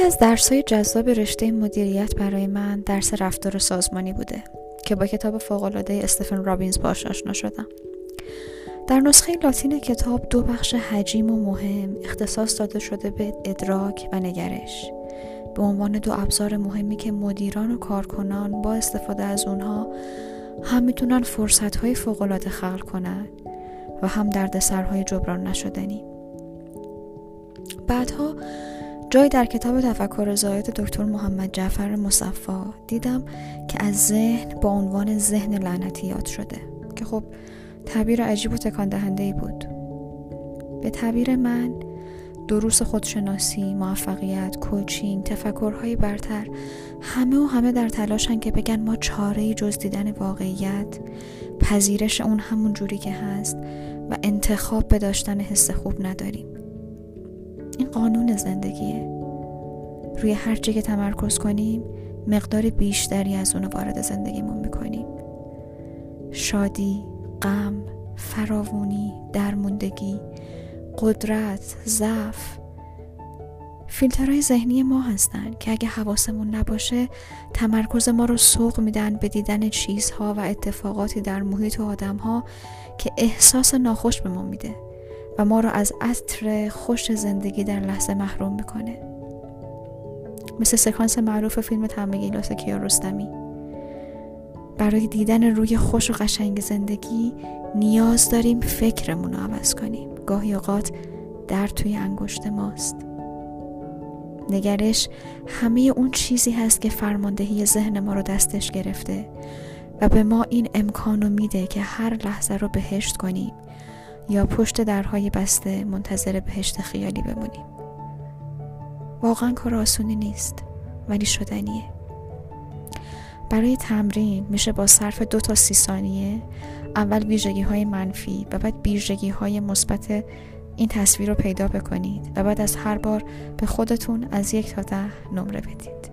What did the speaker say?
از درسهای جذاب رشته مدیریت برای من درس رفتار سازمانی بوده که با کتاب فوقالعاده استفن رابینز باش آشنا شدم. در نسخه لاتین کتاب دو بخش حجیم و مهم اختصاص داده شده به ادراک و نگرش. به عنوان دو ابزار مهمی که مدیران و کارکنان با استفاده از اونها هم می‌تونن فرصت های فوقالعاده خلق کنند و هم دردسرهای جبران نشدنی. بعدها جایی در کتاب تفکر زاید دکتر محمد جعفر مصفا دیدم که از ذهن با عنوان ذهن لعنتی یاد شده. که خب تعبیر عجیب و تکان دهنده ای بود. به تعبیر من دروس خودشناسی، موفقیت، کوچینگ، تفکرهای برتر همه و همه در تلاشن که بگن ما چاره جز دیدن واقعیت پذیرش اون همون جوری که هست و انتخاب به داشتن حس خوب نداریم. این قانون زندگیه. روی هر چی که تمرکز کنیم مقدار بیشتری از اونو وارد زندگیمون می‌کنیم. شادی، غم، فراوونی، درموندگی، قدرت، ضعف فیلترهای ذهنی ما هستند که اگه حواسمون نباشه تمرکز ما رو سوق میدن به دیدن چیزها و اتفاقاتی در محیط و آدمها که احساس ناخوش به ما میده. و ما رو از عطر خوش زندگی در لحظه محروم می‌کنه. مثل سکانس معروف فیلم تمه گیلاس کیارستمی برای دیدن روی خوش و قشنگ زندگی نیاز داریم فکرمون رو عوض کنیم. گاهی اوقات در توی انگشت ماست. نگرش همه اون چیزی هست که فرماندهی ذهن ما رو دستش گرفته و به ما این امکانو میده که هر لحظه رو بهشت کنیم. یا پشت درهای بسته منتظر بهشت خیالی بمونیم. واقعا کار آسونی نیست ولی شدنیه. برای تمرین میشه با صرف دو تا سی ثانیه اول ویژگی های منفی و بعد ویژگی های مثبت این تصویر رو پیدا بکنید و بعد از هر بار به خودتون از یک تا ده نمره بدید.